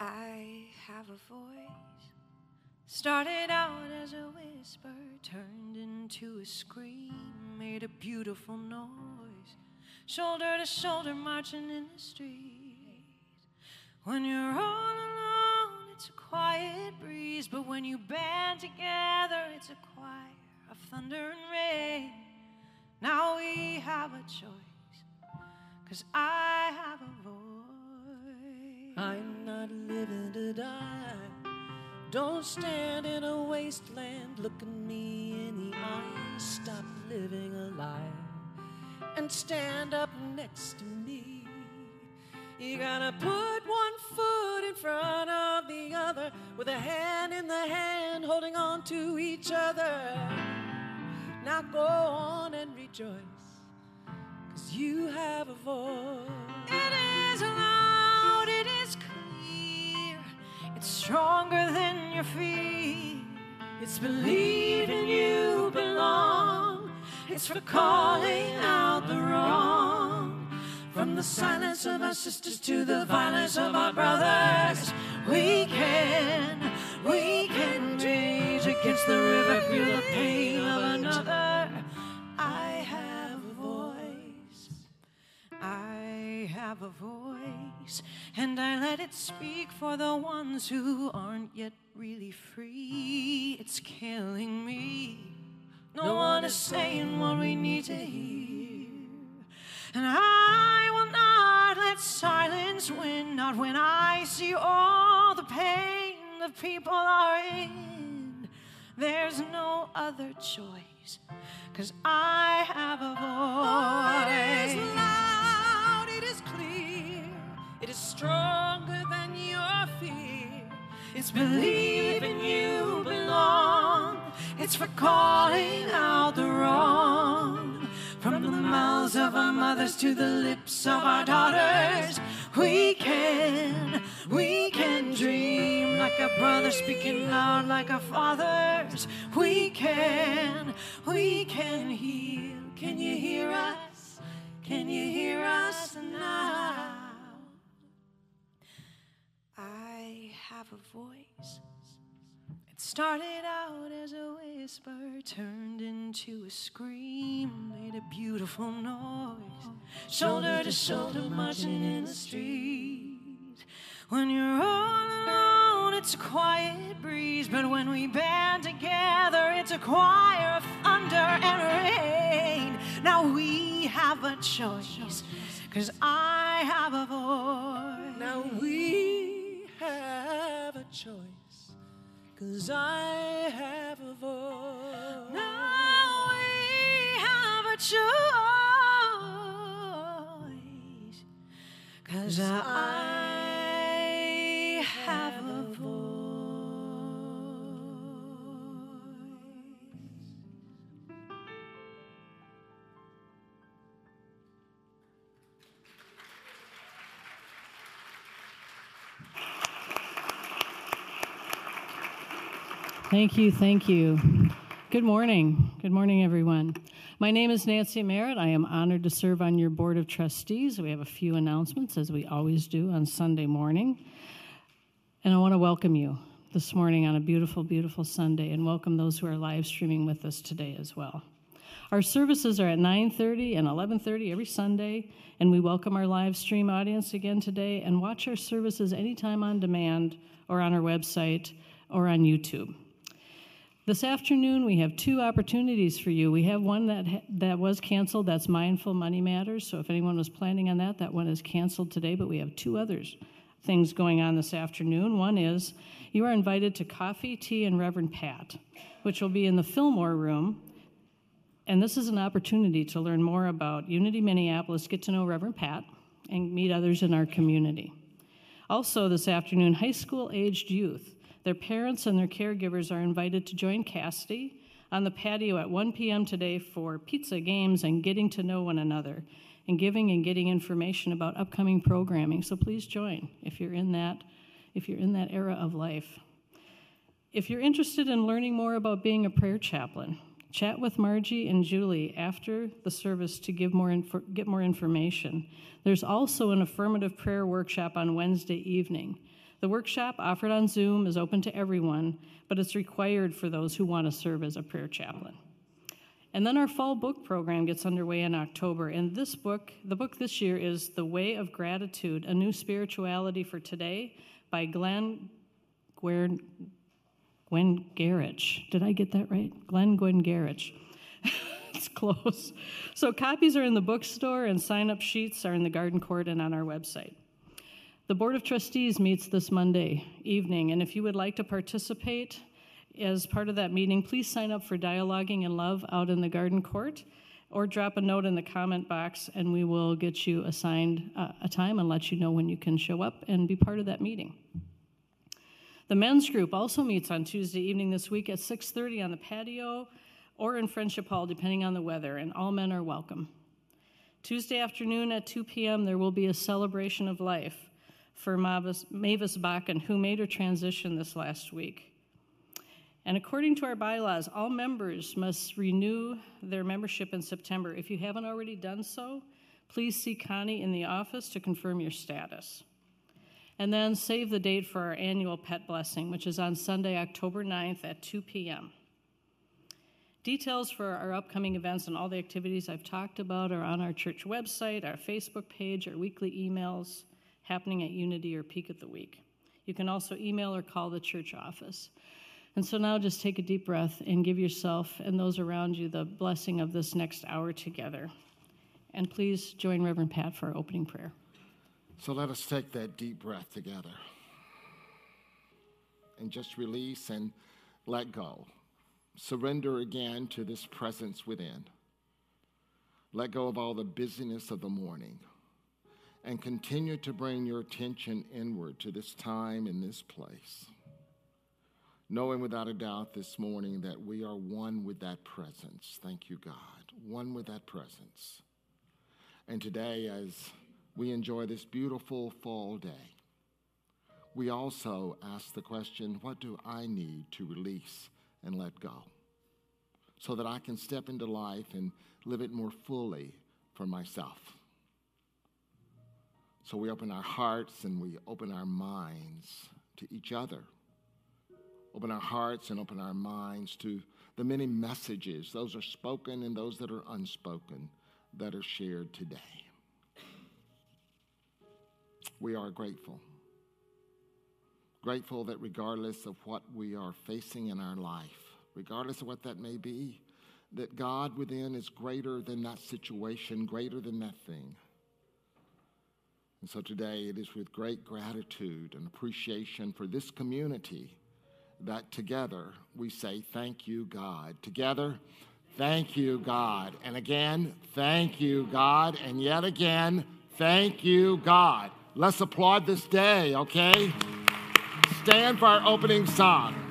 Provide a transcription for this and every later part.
I have a voice. Started out as a whisper, turned into a scream, made a beautiful noise. Shoulder to shoulder, marching in the street. When you're all alone, it's a quiet breeze, but when you band together, it's a choir of thunder and rain. Now we have a choice, cause I have a voice. I'm not living to die. Don't stand in a wasteland, look at me in the eye. Stop living a lie and stand up next to me. You gotta put one foot in front of the other with a hand in the hand holding on to each other. Now go on and rejoice, cause you have a voice. It's stronger than your fear. It's believing you belong, it's for calling out the wrong. From the silence of our sisters to the violence of our brothers, we can, we can rage against the river, feel the pain of another. I have a voice, and I let it speak for the ones who aren't yet really free. It's killing me. No one is saying what we need to hear. And I will not let silence win, not when I see all the pain the people are in. There's no other choice, cause I have a voice. Is stronger than your fear. It's believing you belong. It's for calling out the wrong. From the mouths of our mothers to the lips of our daughters, we can, we can dream like a brother speaking loud like a father's. We can, we can heal. Can you hear us? Can you hear us now? I have a voice. It started out as a whisper, turned into a scream, made a beautiful noise. Shoulder to shoulder, marching in the street. When you're all alone, it's a quiet breeze, but when we band together, it's a choir of thunder and rain. Now we have a choice, cause I have a voice. Now we choice, cause I have a voice. Now we have a choice. Cause I Thank you, thank you. Good morning. Good morning, everyone. My name is Nancy Merritt. I am honored to serve on your board of trustees. We have a few announcements, as we always do on Sunday morning. And I want to welcome you this morning on a beautiful, beautiful Sunday, and welcome those who are live streaming with us today as well. Our services are at 9:30 and 11:30 every Sunday, and we welcome our live stream audience again today. And watch our services anytime on demand, or on our website, or on YouTube. This afternoon, we have two opportunities for you. We have one that ha- that was canceled. That's Mindful Money Matters. So if anyone was planning on that, that one is canceled today. But we have two others things going on this afternoon. One is you are invited to coffee, tea, and Reverend Pat, which will be in the Fillmore Room. And this is an opportunity to learn more about Unity Minneapolis, get to know Reverend Pat, and meet others in our community. Also, this afternoon, high school aged youth, their parents and their caregivers are invited to join Cassidy on the patio at 1 p.m. today for pizza games and getting to know one another and giving and getting information about upcoming programming. So please join if you're in that if you're in that era of life. If you're interested in learning more about being a prayer chaplain, chat with Margie and Julie after the service to give more get more information. There's also an affirmative prayer workshop on Wednesday evening. The workshop offered on Zoom is open to everyone, but it's required for those who want to serve as a prayer chaplain. And then our fall book program gets underway in October. And this book, the book this year is The Way of Gratitude A New Spirituality for Today by Glenn Gwen, Gwen. Did I get that right? Glenn Gwen Garrich. it's close. So copies are in the bookstore and sign up sheets are in the garden court and on our website. The Board of Trustees meets this Monday evening, and if you would like to participate, as part of that meeting, please sign up for Dialoguing in Love out in the garden court or drop a note in the comment box and we will get you assigned uh, a time and let you know when you can show up and be part of that meeting. The men's group also meets on Tuesday evening this week at 6:30 on the patio or in Friendship Hall depending on the weather and all men are welcome. Tuesday afternoon at 2 p.m. there will be a celebration of life for Mavis, Mavis Bakken who made her transition this last week. And according to our bylaws, all members must renew their membership in September. If you haven't already done so, please see Connie in the office to confirm your status. And then save the date for our annual pet blessing, which is on Sunday, October 9th at 2 p.m. Details for our upcoming events and all the activities I've talked about are on our church website, our Facebook page, our weekly emails happening at Unity or Peak of the Week. You can also email or call the church office. And so now just take a deep breath and give yourself and those around you the blessing of this next hour together. And please join Reverend Pat for our opening prayer. So let us take that deep breath together and just release and let go. Surrender again to this presence within. Let go of all the busyness of the morning and continue to bring your attention inward to this time in this place knowing without a doubt this morning that we are one with that presence. Thank you, God. One with that presence. And today, as we enjoy this beautiful fall day, we also ask the question what do I need to release and let go? So that I can step into life and live it more fully for myself. So we open our hearts and we open our minds to each other open our hearts and open our minds to the many messages, those are spoken and those that are unspoken, that are shared today. We are grateful. Grateful that regardless of what we are facing in our life, regardless of what that may be, that God within is greater than that situation, greater than that thing. And so today it is with great gratitude and appreciation for this community that together we say, Thank you, God. Together, thank you, God. And again, thank you, God. And yet again, thank you, God. Let's applaud this day, okay? Stand for our opening song.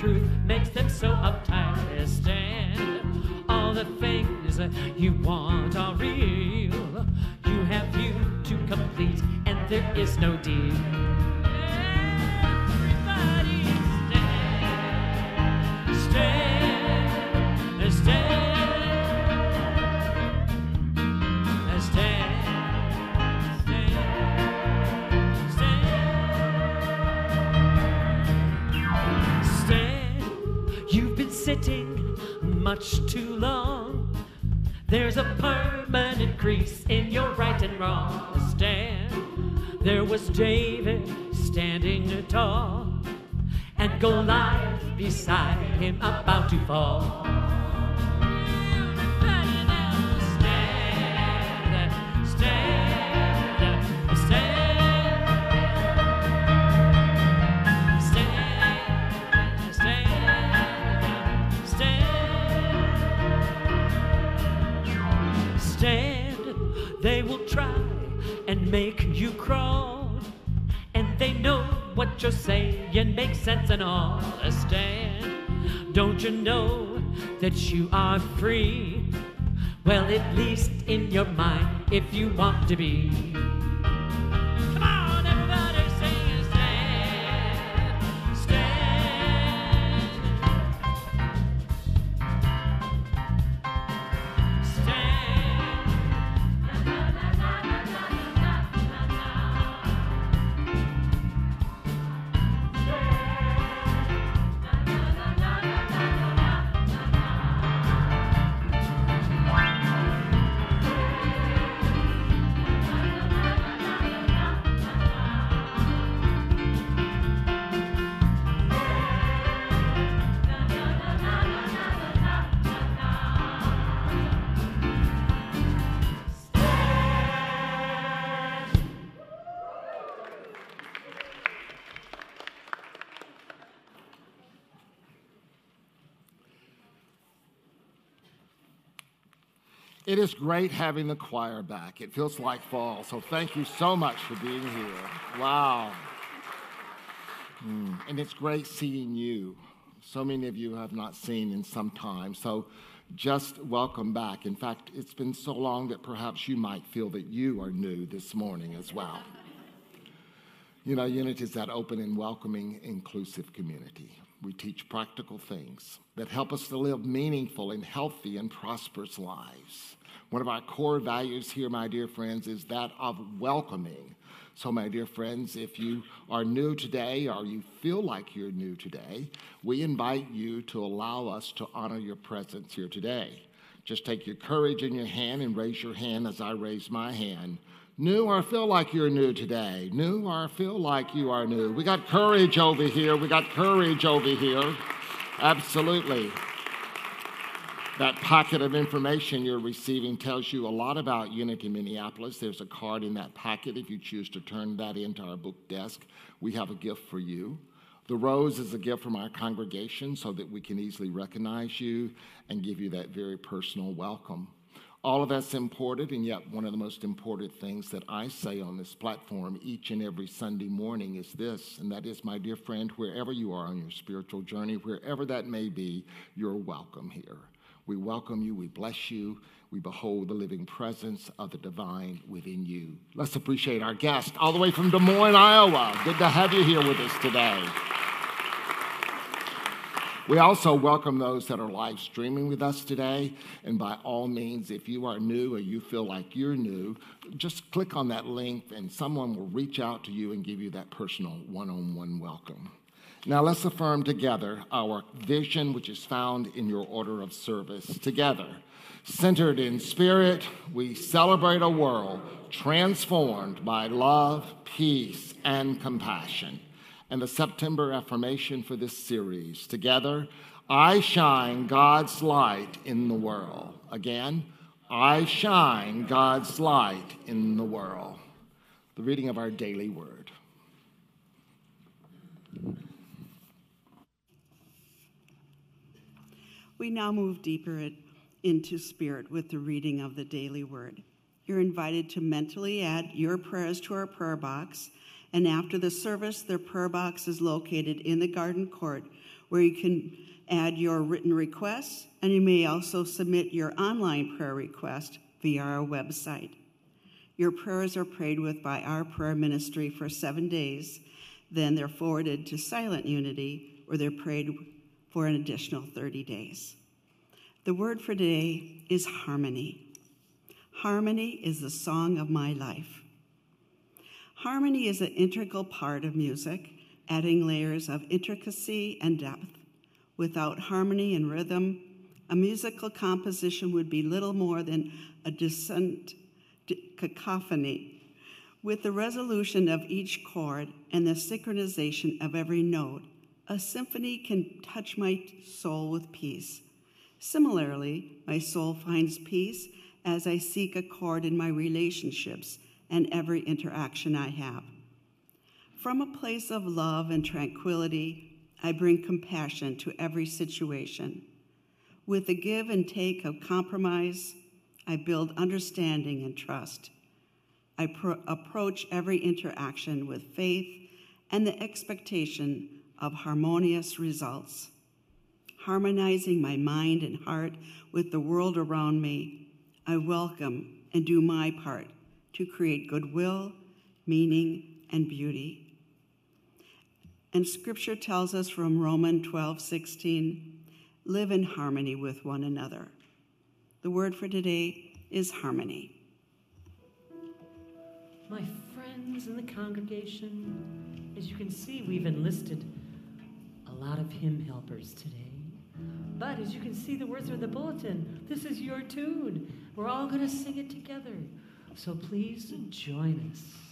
truth. Make beside him about to fall. That you are free? Well, at least in your mind, if you want to be. It is great having the choir back. It feels like fall. So thank you so much for being here. Wow. Mm, And it's great seeing you. So many of you have not seen in some time. So just welcome back. In fact, it's been so long that perhaps you might feel that you are new this morning as well. You know, Unity is that open and welcoming, inclusive community. We teach practical things that help us to live meaningful and healthy and prosperous lives. One of our core values here, my dear friends, is that of welcoming. So, my dear friends, if you are new today or you feel like you're new today, we invite you to allow us to honor your presence here today. Just take your courage in your hand and raise your hand as I raise my hand. New or feel like you're new today? New or feel like you are new? We got courage over here. We got courage over here. Absolutely. That packet of information you're receiving tells you a lot about Unity Minneapolis. There's a card in that packet. If you choose to turn that into our book desk, we have a gift for you. The rose is a gift from our congregation so that we can easily recognize you and give you that very personal welcome. All of that's important, and yet one of the most important things that I say on this platform each and every Sunday morning is this, and that is, my dear friend, wherever you are on your spiritual journey, wherever that may be, you're welcome here. We welcome you, we bless you, we behold the living presence of the divine within you. Let's appreciate our guest all the way from Des Moines, Iowa. Good to have you here with us today. We also welcome those that are live streaming with us today. And by all means, if you are new or you feel like you're new, just click on that link and someone will reach out to you and give you that personal one on one welcome. Now, let's affirm together our vision, which is found in your order of service. Together, centered in spirit, we celebrate a world transformed by love, peace, and compassion and the September affirmation for this series. Together, I shine God's light in the world. Again, I shine God's light in the world. The reading of our daily word. We now move deeper into spirit with the reading of the daily word. You're invited to mentally add your prayers to our prayer box, and after the service, their prayer box is located in the garden court where you can add your written requests, and you may also submit your online prayer request via our website. Your prayers are prayed with by our prayer ministry for seven days, then they're forwarded to Silent Unity, where they're prayed for an additional 30 days. The word for today is harmony. Harmony is the song of my life. Harmony is an integral part of music, adding layers of intricacy and depth. Without harmony and rhythm, a musical composition would be little more than a dissonant cacophony. With the resolution of each chord and the synchronization of every note, a symphony can touch my soul with peace. Similarly, my soul finds peace as I seek a chord in my relationships and every interaction I have. From a place of love and tranquility, I bring compassion to every situation. With the give and take of compromise, I build understanding and trust. I pro- approach every interaction with faith and the expectation of harmonious results. Harmonizing my mind and heart with the world around me, I welcome and do my part to create goodwill, meaning, and beauty. And scripture tells us from Romans 12 16, live in harmony with one another. The word for today is harmony. My friends in the congregation, as you can see, we've enlisted lot of hymn helpers today. But as you can see, the words are in the bulletin. This is your tune. We're all going to sing it together. So please join us.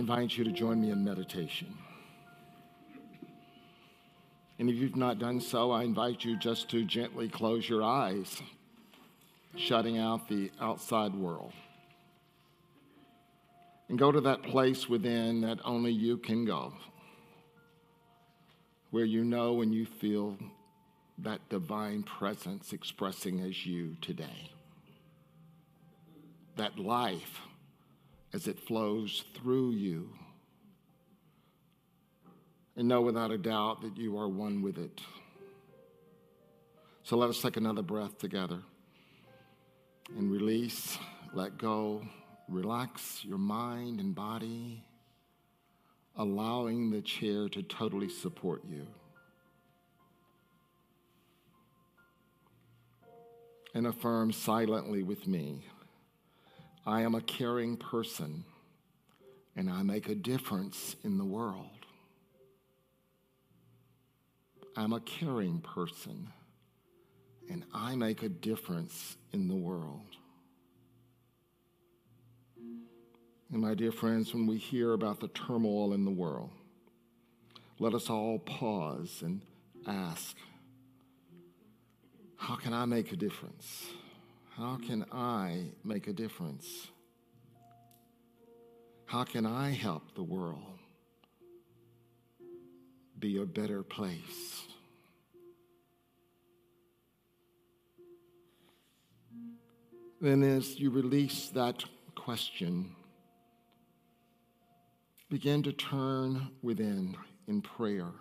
Invite you to join me in meditation. And if you've not done so, I invite you just to gently close your eyes, shutting out the outside world. And go to that place within that only you can go, where you know and you feel that divine presence expressing as you today. That life as it flows through you. And know without a doubt that you are one with it. So let us take another breath together and release, let go, relax your mind and body, allowing the chair to totally support you. And affirm silently with me I am a caring person and I make a difference in the world. I'm a caring person and I make a difference in the world. And my dear friends, when we hear about the turmoil in the world, let us all pause and ask, how can I make a difference? How can I make a difference? How can I help the world be a better place? Then, as you release that question, begin to turn within in prayer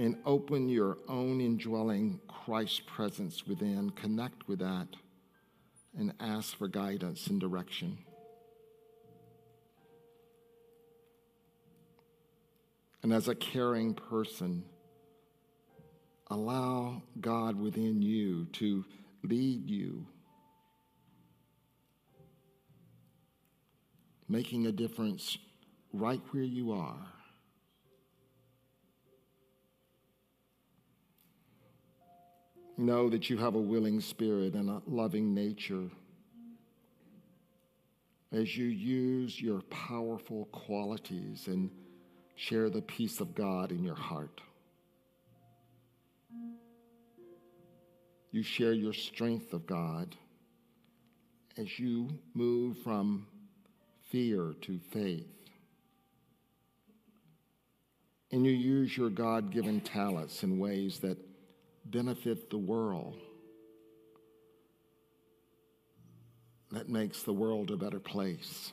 and open your own indwelling Christ presence within. Connect with that and ask for guidance and direction. And as a caring person, allow God within you to lead you, making a difference right where you are. Know that you have a willing spirit and a loving nature as you use your powerful qualities and share the peace of God in your heart. You share your strength of God as you move from fear to faith. And you use your God given talents in ways that benefit the world that makes the world a better place.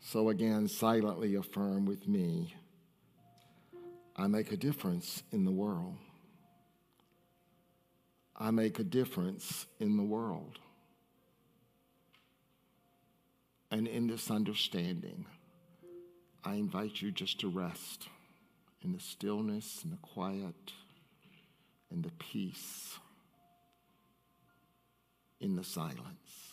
So again, silently affirm with me I make a difference in the world. I make a difference in the world. And in this understanding, I invite you just to rest in the stillness and the quiet and the peace in the silence.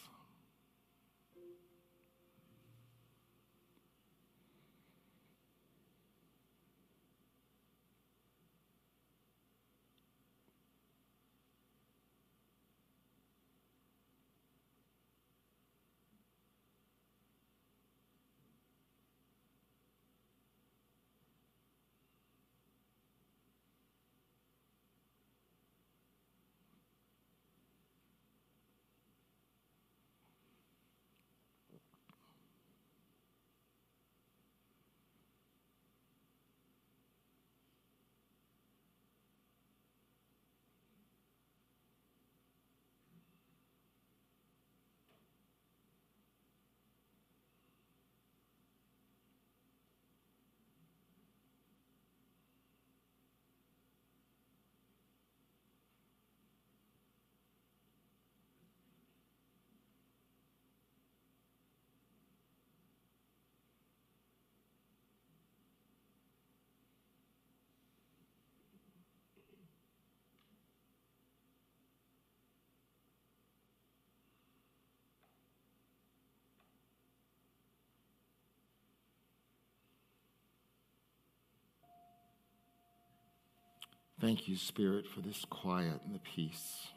Thank you, Spirit, for this quiet and the peace.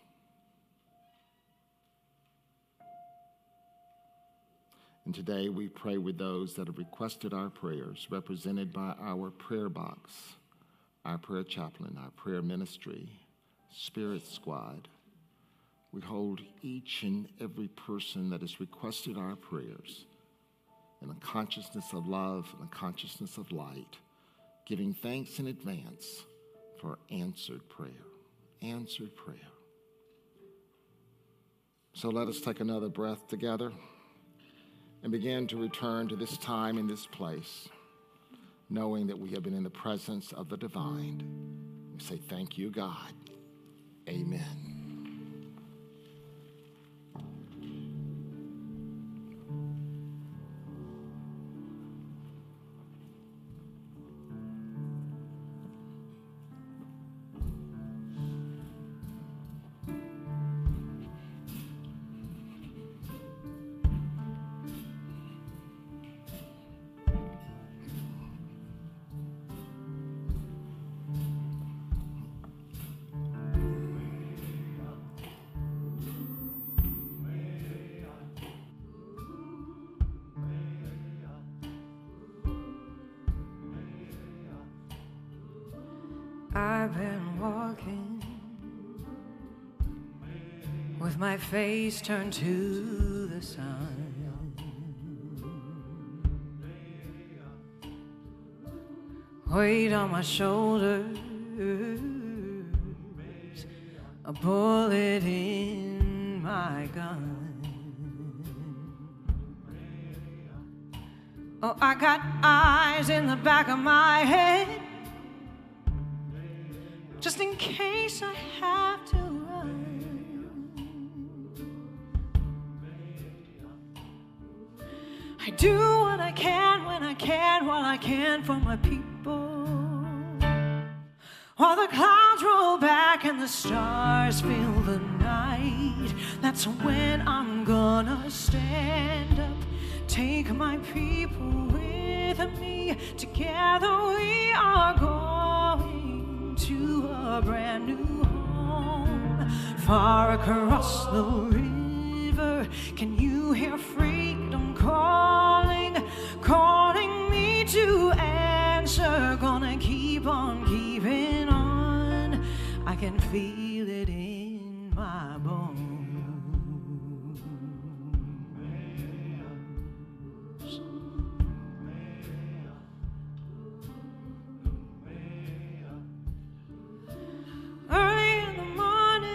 And today we pray with those that have requested our prayers, represented by our prayer box, our prayer chaplain, our prayer ministry, Spirit Squad. We hold each and every person that has requested our prayers in a consciousness of love and a consciousness of light, giving thanks in advance for answered prayer. Answered prayer. So let us take another breath together and begin to return to this time in this place, knowing that we have been in the presence of the divine. We say, Thank you, God. Amen. Face turned to the sun. Weight on my shoulders, a bullet in my gun. Oh, I got eyes in the back of my head for my people. While the clouds roll back and the stars fill the night, that's when I'm gonna stand up. Take my people with me. Together we are going to a brand new home. Far across the river, can can feel it in my bones. early in the morning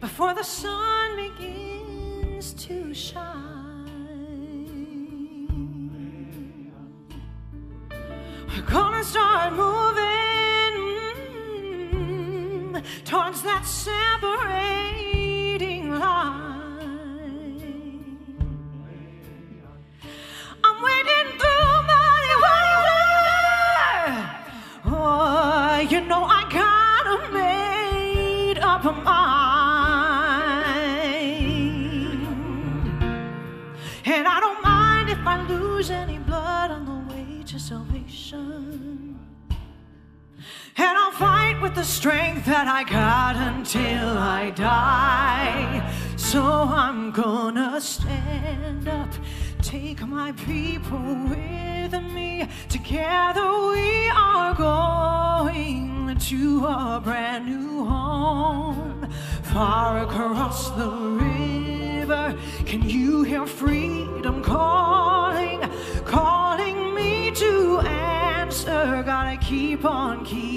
before the sun stand up, take my people with me. Together we are going to a brand new home. Far across the river, can you hear freedom calling? Calling me to answer. Gotta keep on keeping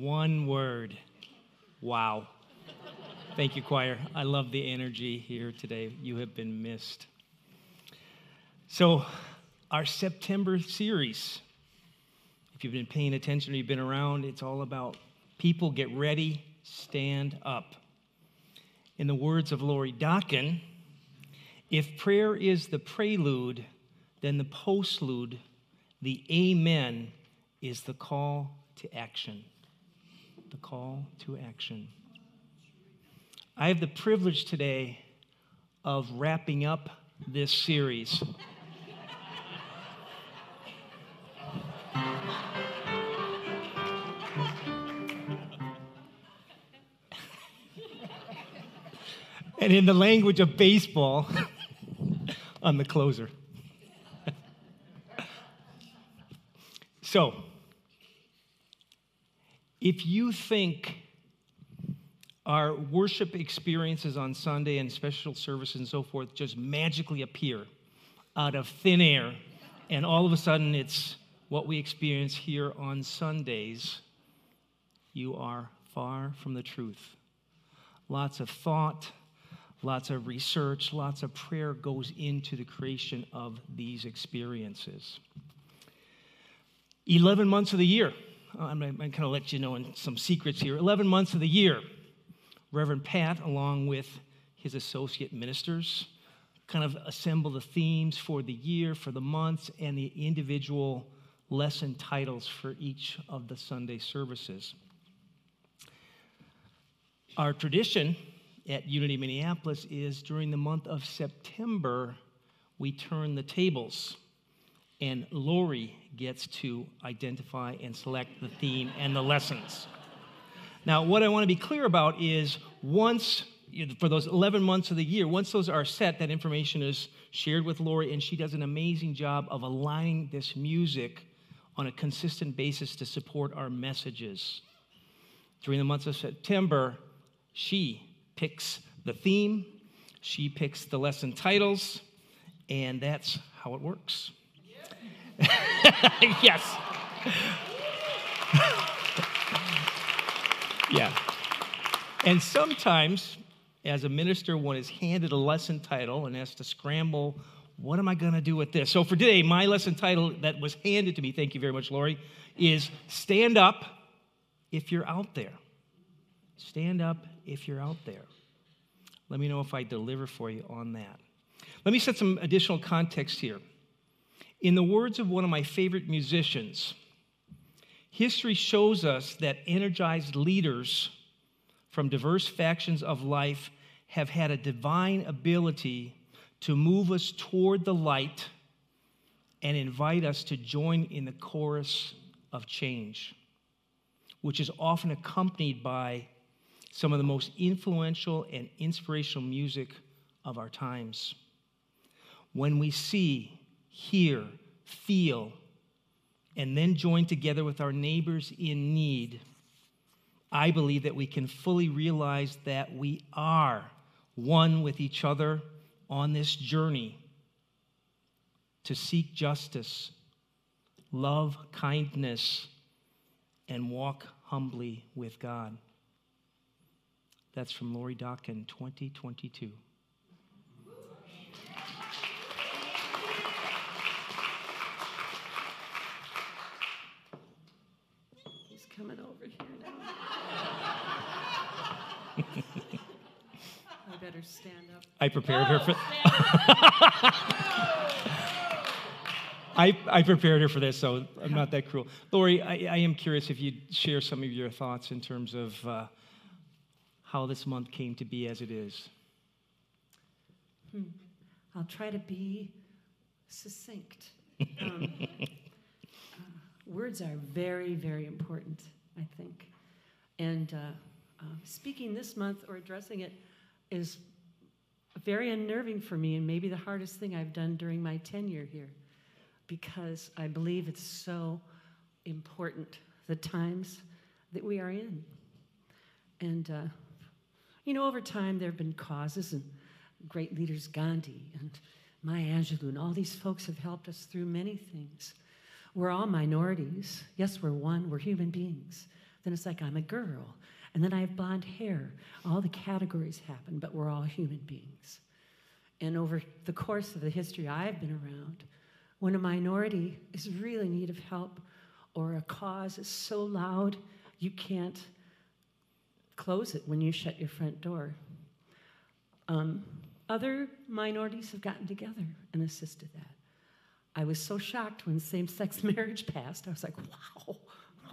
one word. Wow. Thank you, choir. I love the energy here today. You have been missed. So, our September series, if you've been paying attention or you've been around, it's all about people get ready, stand up. In the words of Lori Dokken, if prayer is the prelude, then the postlude, the amen, is the call to action. The call to action. I have the privilege today of wrapping up this series. and in the language of baseball, I'm the closer. so, if you think our worship experiences on Sunday and special services and so forth just magically appear out of thin air, and all of a sudden it's what we experience here on Sundays, you are far from the truth. Lots of thought, lots of research, lots of prayer goes into the creation of these experiences. 11 months of the year. I'm going to kind of let you know in some secrets here. 11 months of the year, Reverend Pat, along with his associate ministers, kind of assemble the themes for the year, for the months, and the individual lesson titles for each of the Sunday services. Our tradition at Unity Minneapolis is during the month of September, we turn the tables, and Lori gets to identify and select the theme and the lessons. Now, what I want to be clear about is once, for those 11 months of the year, once those are set, that information is shared with Lori, and she does an amazing job of aligning this music on a consistent basis to support our messages. During the months of September, she picks the theme, she picks the lesson titles, and that's how it works. yes. yeah. And sometimes, as a minister, one is handed a lesson title and has to scramble what am I going to do with this? So for today, my lesson title that was handed to me, thank you very much, Lori, is Stand Up If You're Out There. Stand up if you're out there. Let me know if I deliver for you on that. Let me set some additional context here. In the words of one of my favorite musicians, history shows us that energized leaders from diverse factions of life have had a divine ability to move us toward the light and invite us to join in the chorus of change, which is often accompanied by some of the most influential and inspirational music of our times. When we see, hear, feel, and then join together with our neighbors in need, I believe that we can fully realize that we are one with each other on this journey to seek justice, love kindness, and walk humbly with God. That's from Lori Dokken, 2022. Coming over here now. I better stand up. I prepared her for. I, I prepared her for this, so I'm not that cruel. Lori, I, I am curious if you'd share some of your thoughts in terms of uh, how this month came to be as it is. I'll try to be succinct. Um, words are very, very important, I think. And uh, uh, speaking this month or addressing it is very unnerving for me and maybe the hardest thing I've done during my tenure here because I believe it's so important, the times that we are in. And, uh, you know, over time there have been causes and great leaders, Gandhi and Maya Angelou, and all these folks have helped us through many things. We're all minorities. Yes, we're one, we're human beings. Then it's like I'm a girl, and then I have blonde hair. All the categories happen, but we're all human beings. And over the course of the history I've been around, when a minority is really in need of help or a cause is so loud you can't close it when you shut your front door, um, other minorities have gotten together and assisted that. I was so shocked when same sex marriage passed. I was like, wow,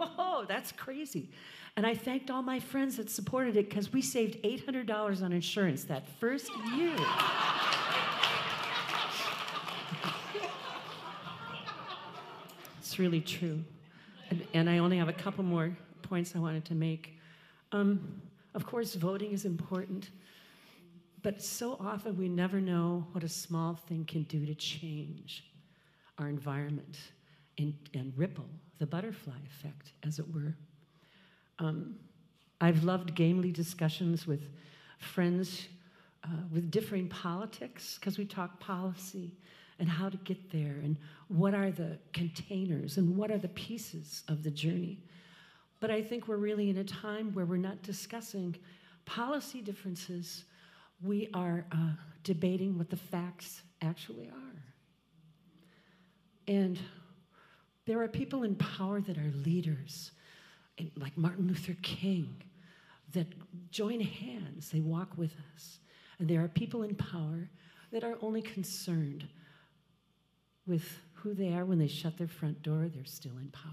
oh, that's crazy. And I thanked all my friends that supported it because we saved $800 on insurance that first year. it's really true. And, and, I only have a couple more points I wanted to make. Um, of course, voting is important. But so often we never know what a small thing can do to change our environment and, and ripple the butterfly effect, as it were. Um, I've loved gamely discussions with friends uh, with differing politics because we talk policy and how to get there and what are the containers and what are the pieces of the journey. But I think we're really in a time where we're not discussing policy differences we are uh, debating what the facts actually are. And there are people in power that are leaders, like Martin Luther King, that join hands, they walk with us. And there are people in power that are only concerned with who they are when they shut their front door, they're still in power.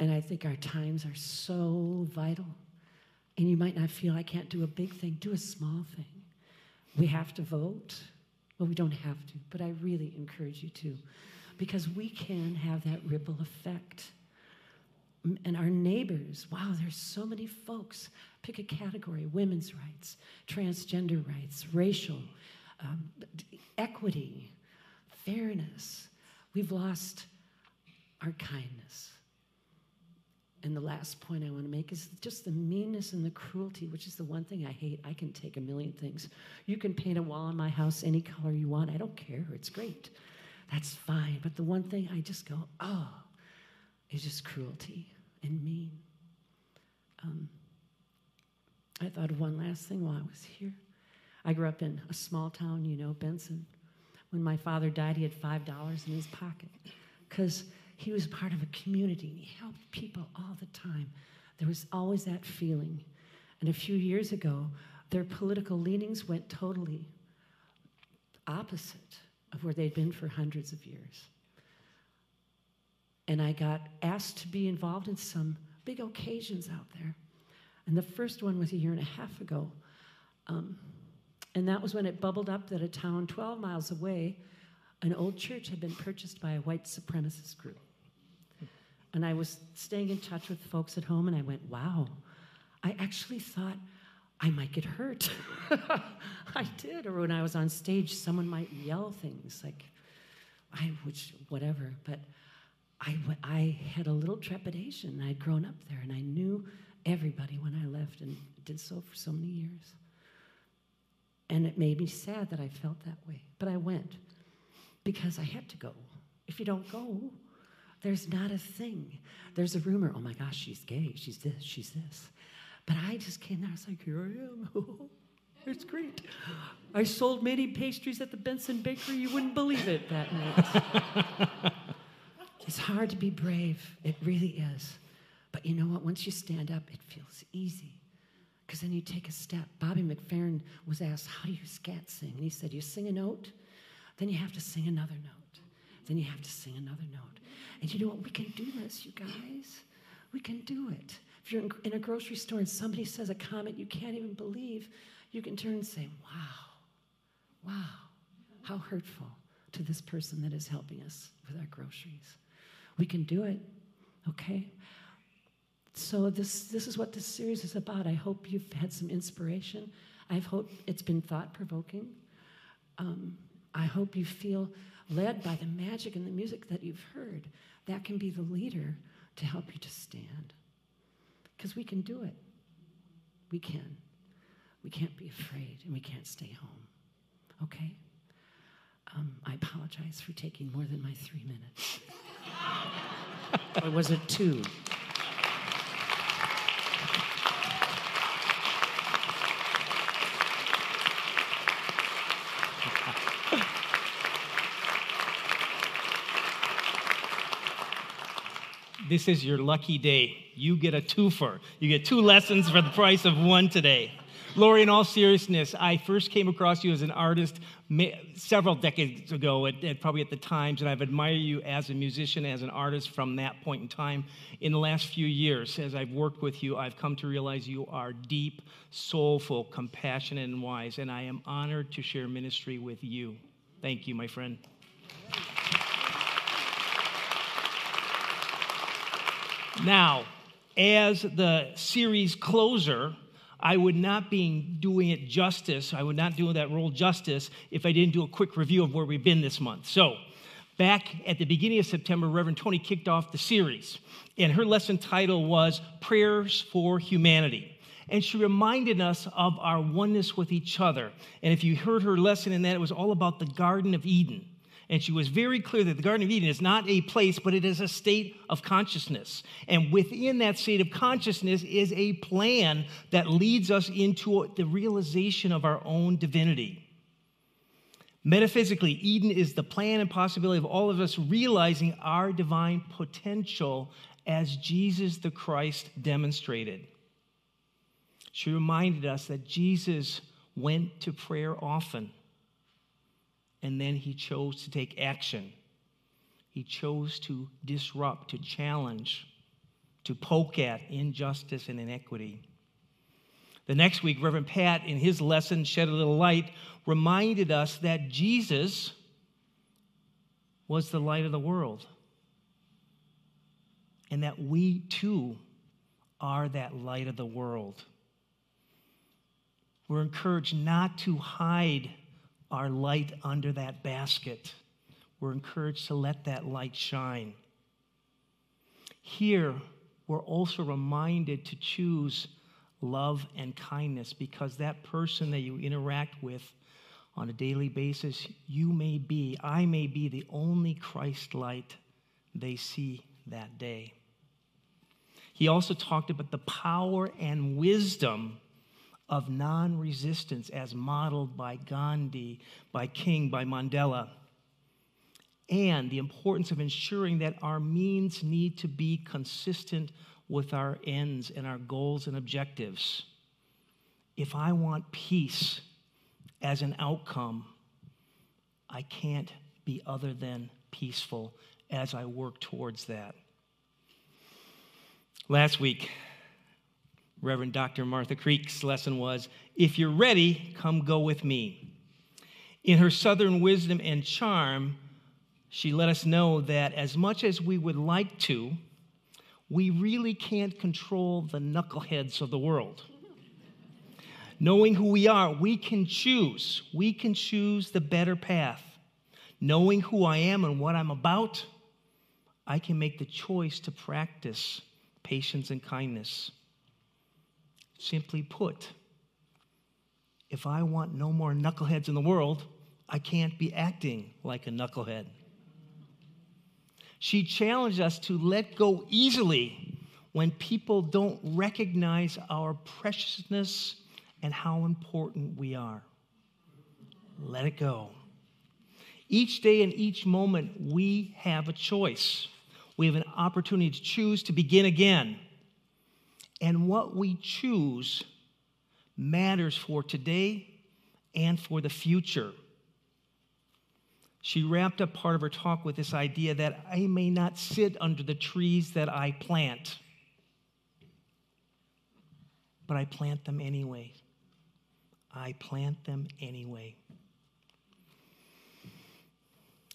And I think our times are so vital and you might not feel I can't do a big thing, do a small thing. We have to vote. Well, we don't have to, but I really encourage you to because we can have that ripple effect. And our neighbors, wow, there's so many folks. Pick a category women's rights, transgender rights, racial, um, equity, fairness. We've lost our kindness. And the last point I want to make is just the meanness and the cruelty, which is the one thing I hate. I can take a million things. You can paint a wall in my house any color you want. I don't care. It's great. That's fine. But the one thing I just go, oh, is just cruelty and mean. Um, I thought of one last thing while I was here. I grew up in a small town, you know, Benson. When my father died, he had $5 in his pocket because he was part of a community and he helped people all the time. There was always that feeling. And a few years ago, their political leanings went totally opposite of where they'd been for hundreds of years. And I got asked to be involved in some big occasions out there. And the first one was a year and a half ago. Um, and that was when it bubbled up that a town 12 miles away, an old church had been purchased by a white supremacist group. And I was staying in touch with folks at home, and I went, wow, I actually thought I might get hurt. I did. Or when I was on stage, someone might yell things like, I, which, whatever. But I, I had a little trepidation. I had grown up there, and I knew everybody when I left, and did so for so many years. And it made me sad that I felt that way. But I went because I had to go. If you don't go, there's not a thing. There's a rumor, oh my gosh, she's gay, she's this, she's this. But I just came there, I was like, here I am. it's great. I sold many pastries at the Benson Bakery, you wouldn't believe it that night. it's hard to be brave, it really is. But you know what? Once you stand up, it feels easy. Because then you take a step. Bobby McFerrin was asked, How do you scat sing? And he said, You sing a note, then you have to sing another note, then you have to sing another note. And you know what? We can do this, you guys. We can do it. If you're in a grocery store and somebody says a comment you can't even believe, you can turn and say, Wow, wow, how hurtful. to this person that is helping us with our groceries. We can do it, okay? So this this is what this series is about. I hope you've had some inspiration. I hope it's been thought provoking. Um, I hope you feel led by the magic and the music that you've heard. That can be the leader to help you to stand. Because we can do it. We can. We can't be afraid and we can't stay home. Okay? Um, I apologize for taking more than my three minutes. or was it two? This is your lucky day. You get a twofer. You get two lessons for the price of one today. Lori, in all seriousness, I first came across you as an artist several decades ago, at, at, probably at the Times, and I've admired you as a musician, as an artist from that point in time. In the last few years, as I've worked with you, I've come to realize you are deep, soulful, compassionate, and wise, and I am honored to share ministry with you. Thank you, my friend. Now, as the series closer, I would not be doing it justice. I would not do that role justice if I didn't do a quick review of where we've been this month. So, back at the beginning of September, Reverend Tony kicked off the series, and her lesson title was Prayers for Humanity. And she reminded us of our oneness with each other. And if you heard her lesson in that, it was all about the Garden of Eden. And she was very clear that the Garden of Eden is not a place, but it is a state of consciousness. And within that state of consciousness is a plan that leads us into the realization of our own divinity. Metaphysically, Eden is the plan and possibility of all of us realizing our divine potential as Jesus the Christ demonstrated. She reminded us that Jesus went to prayer often and then he chose to take action. He chose to disrupt, to challenge, to poke at injustice and inequity. The next week, Reverend Pat, in his lesson, Shed a Little Light, reminded us that Jesus was the light of the world. And that we too are that light of the world. We're encouraged not to hide our light under that basket. We're encouraged to let that light shine. Here, we're also reminded to choose love and kindness because that person that you interact with on a daily basis, you may be, I may be the only Christ light they see that day. He also talked about the power and wisdom of non resistance as modeled by Gandhi, by King, by Mandela, and the importance of ensuring that our means need to be consistent with our ends and our goals and objectives. If I want peace as an outcome, I can't be other than peaceful as I work towards that. Last week, Reverend Dr. Martha Creek's lesson was If you're ready, come go with me. In her southern wisdom and charm, she let us know that as much as we would like to, we really can't control the knuckleheads of the world. Knowing who we are, we can choose. We can choose the better path. Knowing who I am and what I'm about, I can make the choice to practice patience and kindness. Simply put, if I want no more knuckleheads in the world, I can't be acting like a knucklehead. She challenged us to let go easily when people don't recognize our preciousness and how important we are. Let it go. Each day and each moment, we have a choice. We have an opportunity to choose to begin again and what we choose matters for today and for the future. She wrapped up part of her talk with this idea that I may not sit under the trees that I plant, but I plant them anyway. I plant them anyway.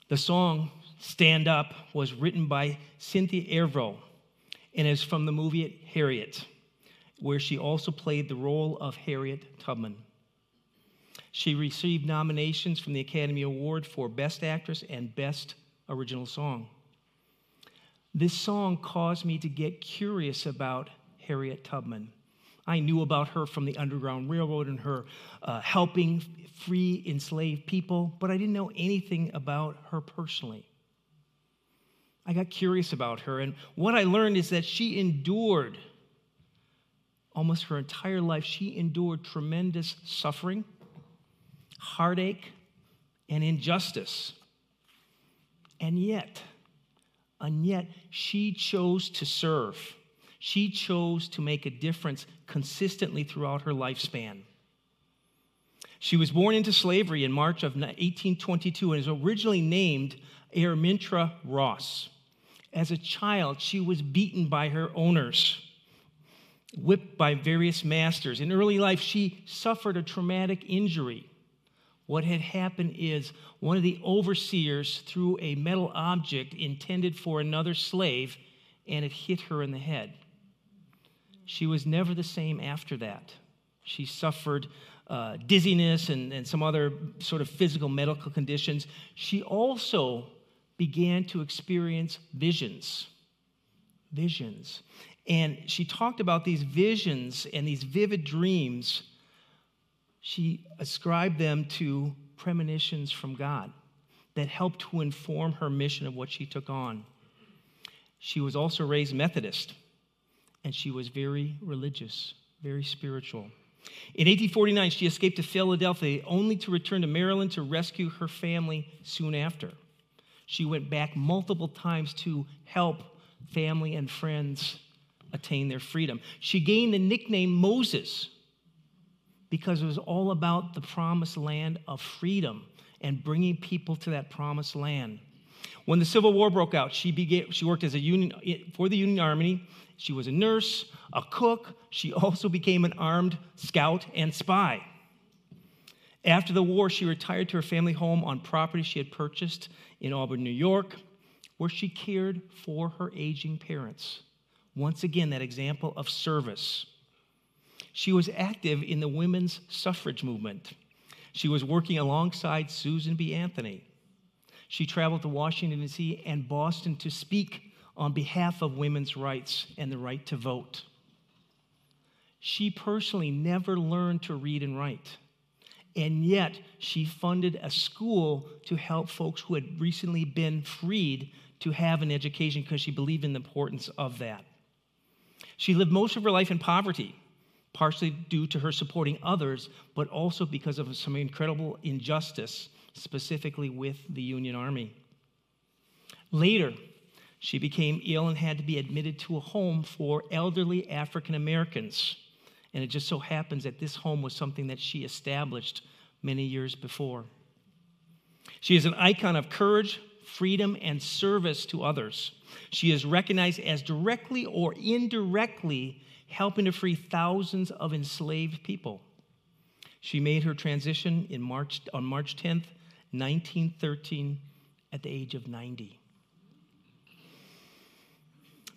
The song Stand Up was written by Cynthia Erivo and is from the movie Harriet, where she also played the role of Harriet Tubman. She received nominations from the Academy Award for Best Actress and Best Original Song. This song caused me to get curious about Harriet Tubman. I knew about her from the Underground Railroad and her uh, helping free enslaved people, but I didn't know anything about her personally. I got curious about her, and what I learned is that she endured almost her entire life, she endured tremendous suffering, heartache, and injustice. And yet, and yet, she chose to serve. She chose to make a difference consistently throughout her lifespan. She was born into slavery in March of 1822 and is originally named Araminta Ross. As a child, she was beaten by her owners, whipped by various masters. In early life, she suffered a traumatic injury. What had happened is one of the overseers threw a metal object intended for another slave, and it hit her in the head. She was never the same after that. She suffered uh, dizziness and, and some other sort of physical medical conditions. She also began to experience visions. Visions. And she talked about these visions and these vivid dreams. She ascribed them to premonitions from God that helped to inform her mission of what she took on. She was also raised Methodist, and she was very religious, very spiritual. In 1849, she escaped to Philadelphia, only to return to Maryland to rescue her family soon after. She went back multiple times to help family and friends attain their freedom. She gained the nickname Moses because it was all about the promised land of freedom and bringing people to that promised land. When the Civil War broke out, she, began, she worked as a union, for the Union Army. She was a nurse, a cook. She also became an armed scout and spy. After the war, she retired to her family home on property she had purchased in Auburn, New York, where she cared for her aging parents. Once again, that example of service. She was active in the women's suffrage movement. She was working alongside Susan B. Anthony. She traveled to Washington, D.C. and Boston to speak on behalf of women's rights and the right to vote. She personally never learned to read and write. And yet, she funded a school to help folks who had recently been freed to have an education because she believed in the importance of that. She lived most of her life in poverty, partially due to her supporting others, but also because of some incredible injustice, specifically with the Union Army. Later, she became ill and had to be admitted to a home for elderly African Americans. And it just so happens that this home was something that she established many years before. She is an icon of courage, freedom, and service to others. She is recognized as directly or indirectly helping to free thousands of enslaved people. She made her transition in March, on March 10th, 1913, at the age of 90.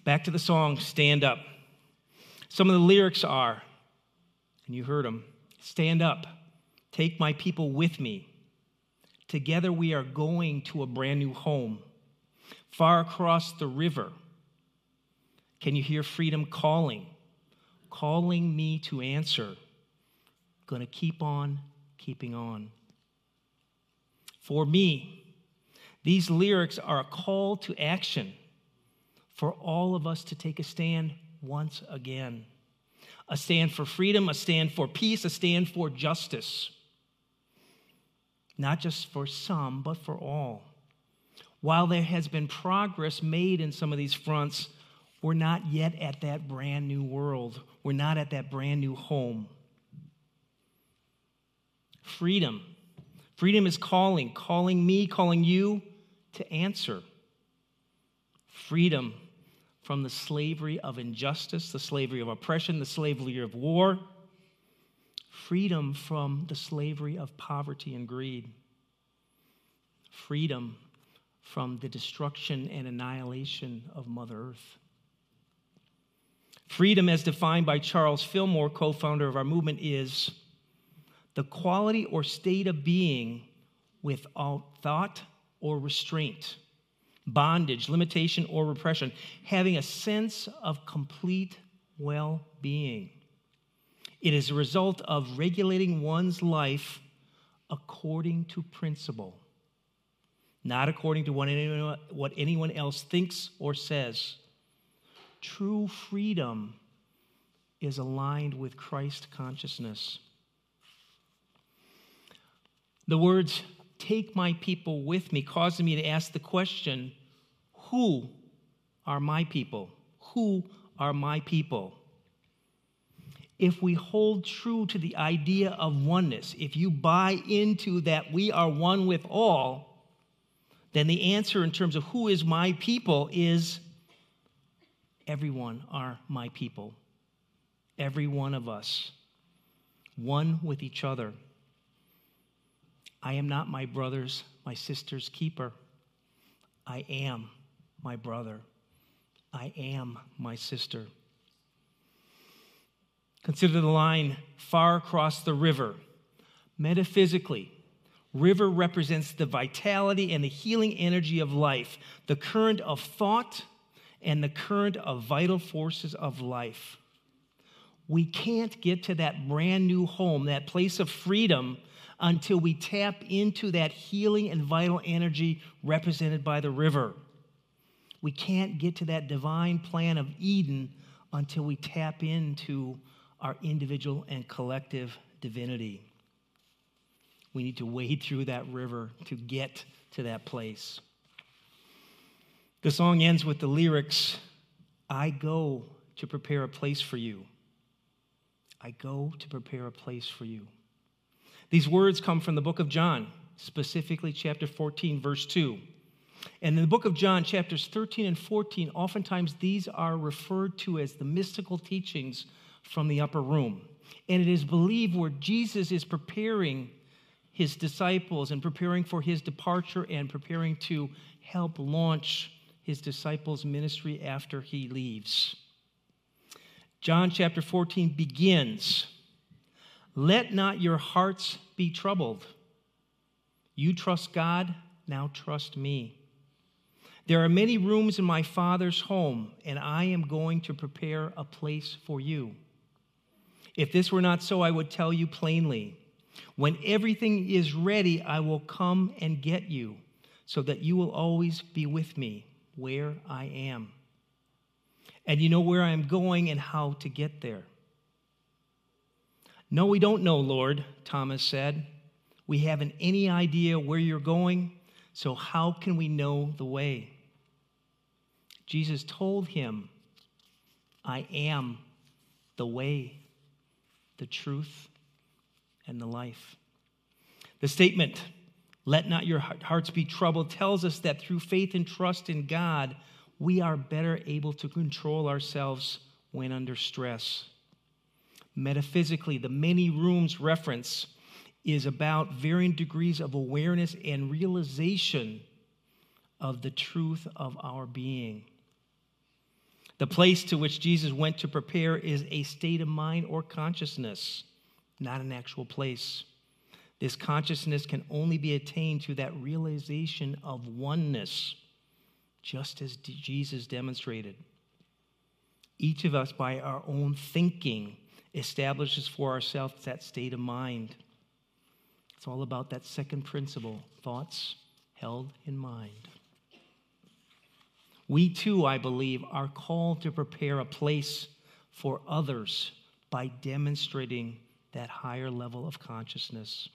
Back to the song, Stand Up. Some of the lyrics are and you heard them stand up, take my people with me. Together we are going to a brand new home, far across the river. Can you hear freedom calling? Calling me to answer. Gonna keep on keeping on. For me, these lyrics are a call to action for all of us to take a stand once again a stand for freedom, a stand for peace, a stand for justice. Not just for some, but for all. While there has been progress made in some of these fronts, we're not yet at that brand new world. We're not at that brand new home. Freedom. Freedom is calling, calling me, calling you to answer. Freedom from the slavery of injustice, the slavery of oppression, the slavery of war, freedom from the slavery of poverty and greed, freedom from the destruction and annihilation of Mother Earth. Freedom, as defined by Charles Fillmore, co founder of our movement, is the quality or state of being without thought or restraint, bondage, limitation, or repression, having a sense of complete well being. It is a result of regulating one's life according to principle, not according to what anyone, what anyone else thinks or says. True freedom is aligned with Christ consciousness. The words, take my people with me, caused me to ask the question, who are my people? Who are my people? If we hold true to the idea of oneness, if you buy into that we are one with all, then the answer in terms of who is my people is everyone are my people. Every one of us, one with each other. I am not my brother's, my sister's keeper. I am my brother. I am my sister. Consider the line far across the river. Metaphysically, river represents the vitality and the healing energy of life, the current of thought and the current of vital forces of life. We can't get to that brand new home, that place of freedom, until we tap into that healing and vital energy represented by the river. We can't get to that divine plan of Eden until we tap into our individual and collective divinity. We need to wade through that river to get to that place. The song ends with the lyrics I go to prepare a place for you. I go to prepare a place for you. These words come from the book of John, specifically chapter 14, verse 2. And in the book of John, chapters 13 and 14, oftentimes these are referred to as the mystical teachings from the upper room. And it is believed where Jesus is preparing his disciples and preparing for his departure and preparing to help launch his disciples' ministry after he leaves. John chapter 14 begins Let not your hearts be troubled. You trust God, now trust me. There are many rooms in my Father's home, and I am going to prepare a place for you. If this were not so, I would tell you plainly. When everything is ready, I will come and get you, so that you will always be with me where I am. And you know where I am going and how to get there. No, we don't know, Lord, Thomas said. We haven't any idea where you're going, so how can we know the way? Jesus told him, I am the way, the truth, and the life. The statement, let not your hearts be troubled, tells us that through faith and trust in God, we are better able to control ourselves when under stress. Metaphysically, the many rooms reference is about varying degrees of awareness and realization of the truth of our being. The place to which Jesus went to prepare is a state of mind or consciousness, not an actual place. This consciousness can only be attained through that realization of oneness, just as Jesus demonstrated. Each of us, by our own thinking, establishes for ourselves that state of mind. It's all about that second principle thoughts held in mind. We too, I believe, are called to prepare a place for others by demonstrating that higher level of consciousness.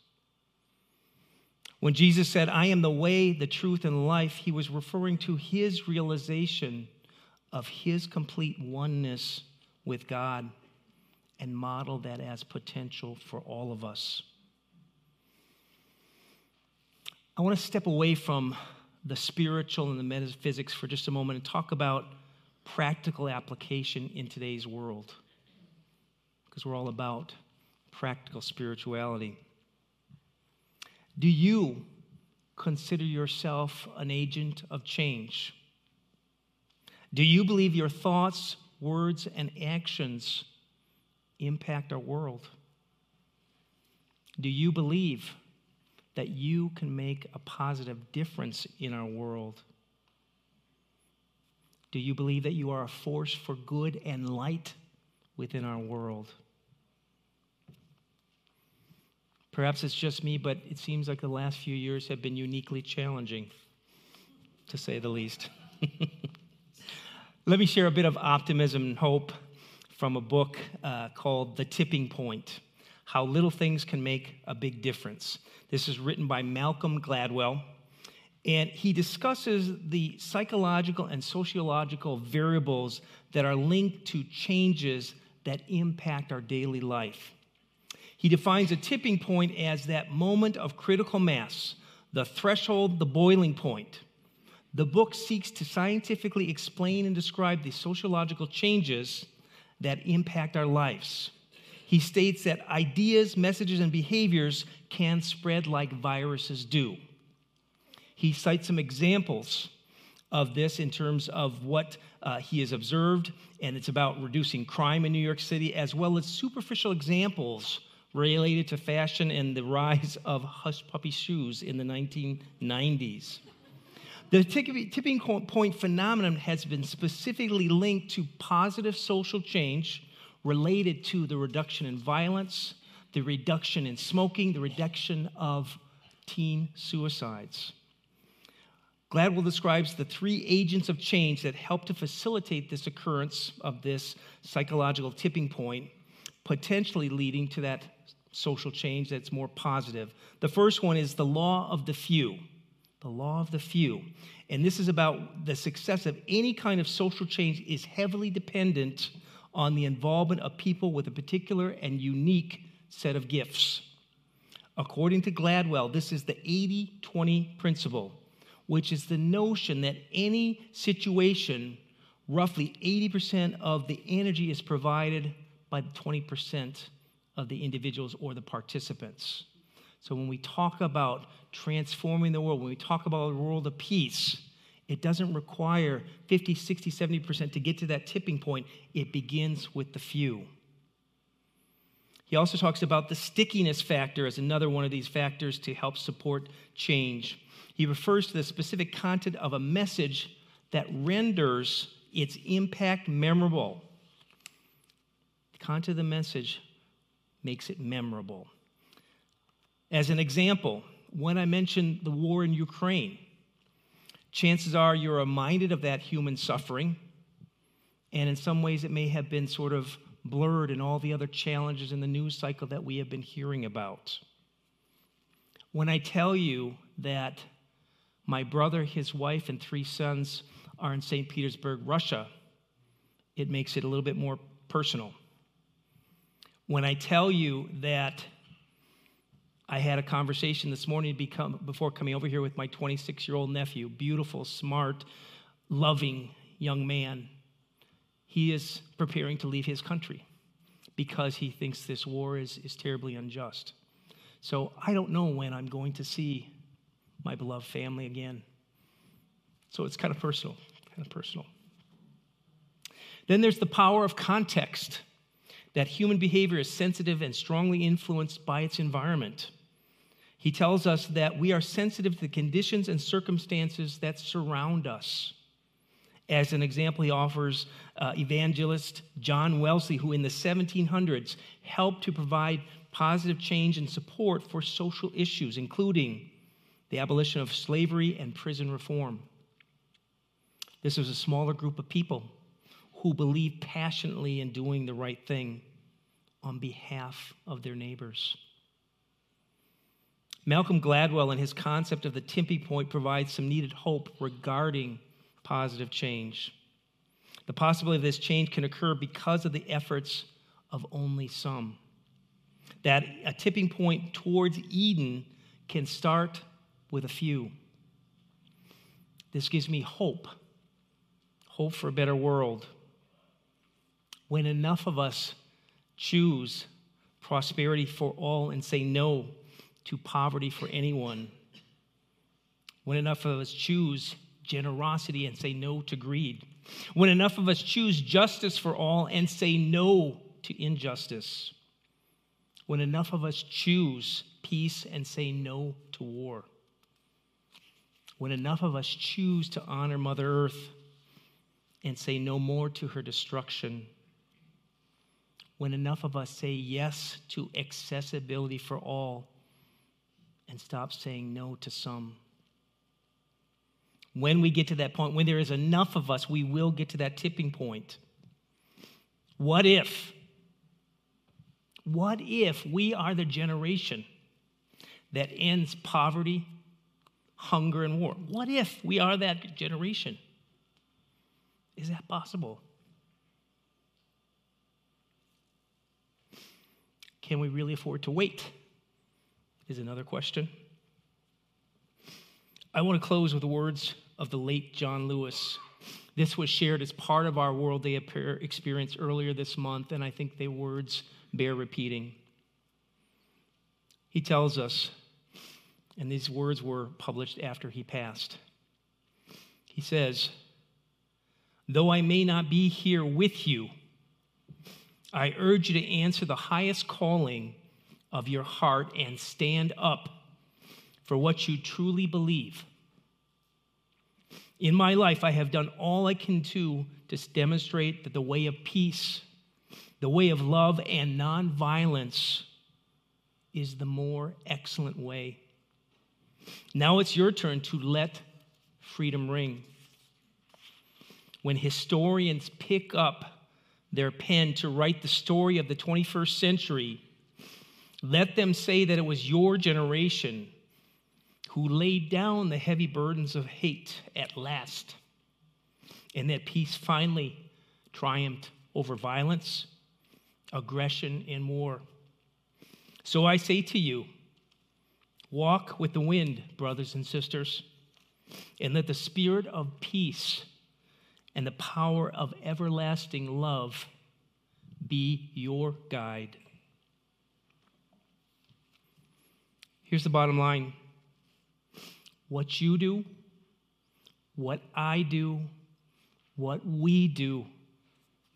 When Jesus said, I am the way, the truth, and life, he was referring to his realization of his complete oneness with God and modeled that as potential for all of us. I want to step away from the spiritual and the metaphysics for just a moment and talk about practical application in today's world. Because we're all about practical spirituality. Do you consider yourself an agent of change? Do you believe your thoughts, words, and actions impact our world? Do you believe that you can make a positive difference in our world? Do you believe that you are a force for good and light within our world? Perhaps it's just me, but it seems like the last few years have been uniquely challenging, to say the least. Let me share a bit of optimism and hope from a book uh, called The Tipping Point How Little Things Can Make a Big Difference. This is written by Malcolm Gladwell, and he discusses the psychological and sociological variables that are linked to changes that impact our daily life. He defines a tipping point as that moment of critical mass, the threshold, the boiling point. The book seeks to scientifically explain and describe the sociological changes that impact our lives. He states that ideas, messages, and behaviors can spread like viruses do. He cites some examples of this in terms of what uh, he has observed, and it's about reducing crime in New York City, as well as superficial examples related to fashion and the rise of hush puppy shoes in the 1990s. The tipping point phenomenon has been specifically linked to positive social change related to the reduction in violence, the reduction in smoking, the reduction of teen suicides. Gladwell describes the three agents of change that help to facilitate this occurrence of this psychological tipping point, potentially leading to that social change that's more positive. The first one is the law of the few. The law of the few. And this is about the success of any kind of social change is heavily dependent on the involvement of people with a particular and unique set of gifts. According to Gladwell, this is the 80 20 principle, which is the notion that any situation, roughly 80% of the energy is provided by the 20% of the individuals or the participants. So when we talk about transforming the world, when we talk about a world of peace, it doesn't require 50, 60, 70% to get to that tipping point. It begins with the few. He also talks about the stickiness factor as another one of these factors to help support change. He refers to the specific content of a message that renders its impact memorable. The content of the message makes it memorable. As an example, when I mentioned the war in Ukraine, chances are you're reminded of that human suffering, and in some ways it may have been sort of blurred in all the other challenges in the news cycle that we have been hearing about. When I tell you that my brother, his wife, and three sons are in St. Petersburg, Russia, it makes it a little bit more personal when I tell you that I had a conversation this morning become, before coming over here with my 26 year old nephew, beautiful, smart, loving young man. He is preparing to leave his country because he thinks this war is, is terribly unjust. So I don't know when I'm going to see my beloved family again. So it's kind of personal, kind of personal. Then there's the power of context that human behavior is sensitive and strongly influenced by its environment. He tells us that we are sensitive to the conditions and circumstances that surround us. As an example, he offers uh, evangelist John Wesley, who in the 1700s helped to provide positive change and support for social issues, including the abolition of slavery and prison reform. This was a smaller group of people who believed passionately in doing the right thing on behalf of their neighbors. Malcolm Gladwell, in his concept of the tipping point, provides some needed hope regarding positive change. The possibility of this change can occur because of the efforts of only some. That a tipping point towards Eden can start with a few. This gives me hope hope for a better world when enough of us choose prosperity for all and say no to poverty for anyone, When enough of us choose generosity and say no to greed. When enough of us choose justice for all and say no to injustice. When enough of us choose peace and say no to war. When enough of us choose to honor Mother Earth and say no more to her destruction. When enough of us say yes to accessibility for all and stop saying no to some. When we get to that point, when there is enough of us, we will get to that tipping point. What if? What if we are the generation that ends poverty, hunger, and war? What if we are that generation? Is that possible? Can we really afford to wait? Is another question. I want to close with the words of the late John Lewis. This was shared as part of our World Day of Prayer experience earlier this month, and I think the words bear repeating. He tells us, and these words were published after he passed. He says, Though I may not be here with you, I urge you to answer the highest calling of your heart and stand up for what you truly believe. In my life, I have done all I can do to demonstrate that the way of peace, the way of love and nonviolence is the more excellent way. Now it's your turn to let freedom ring. When historians pick up their pen to write the story of the 21st century, let them say that it was your generation who laid down the heavy burdens of hate at last, and that peace finally triumphed over violence, aggression, and war. So I say to you, walk with the wind, brothers and sisters, and let the spirit of peace and the power of everlasting love be your guide. Here's the bottom line what you do, what I do, what we do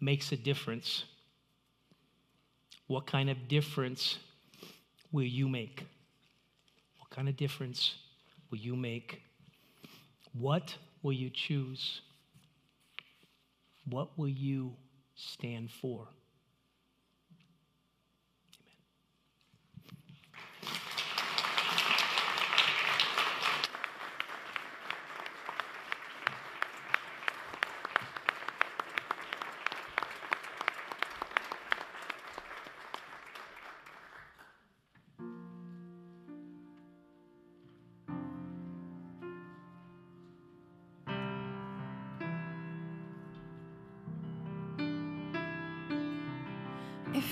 makes a difference. What kind of difference will you make? What kind of difference will you make? What will you choose? What will you stand for?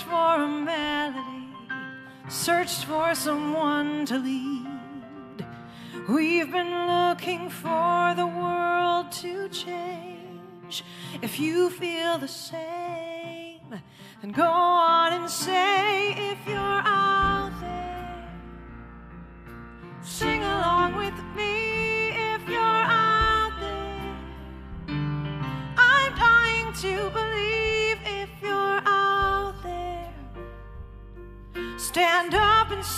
searched for a melody, searched for someone to lead. We've been looking for the world to change. If you feel the same, then go on and say, if you're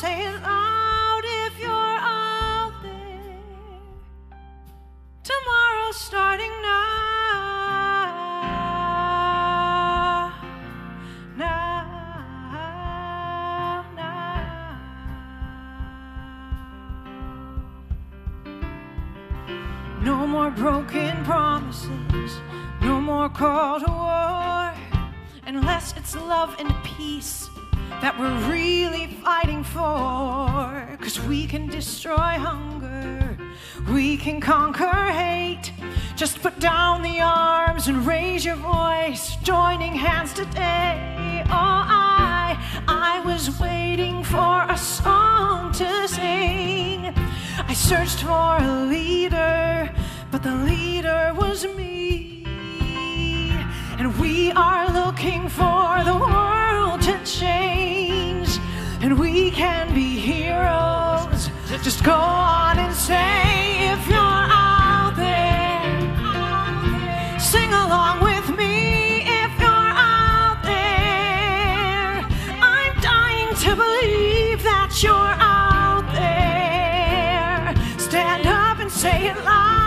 say it loud. If you're out there, tomorrow's starting now. Now, now. No more broken promises, no more call to war, unless it's love and peace that we're really fighting for. Cause we can destroy hunger We can conquer hate. Just put down the arms and raise your voice, joining hands today. Oh, I, I was waiting for a song to sing. I searched for a leader, but the leader was me. And we are looking for the world to change, and we can be heroes. Just go on and say if you're out there, sing along with me if you're out there. I'm dying to believe that you're out there. Stand up and say it loud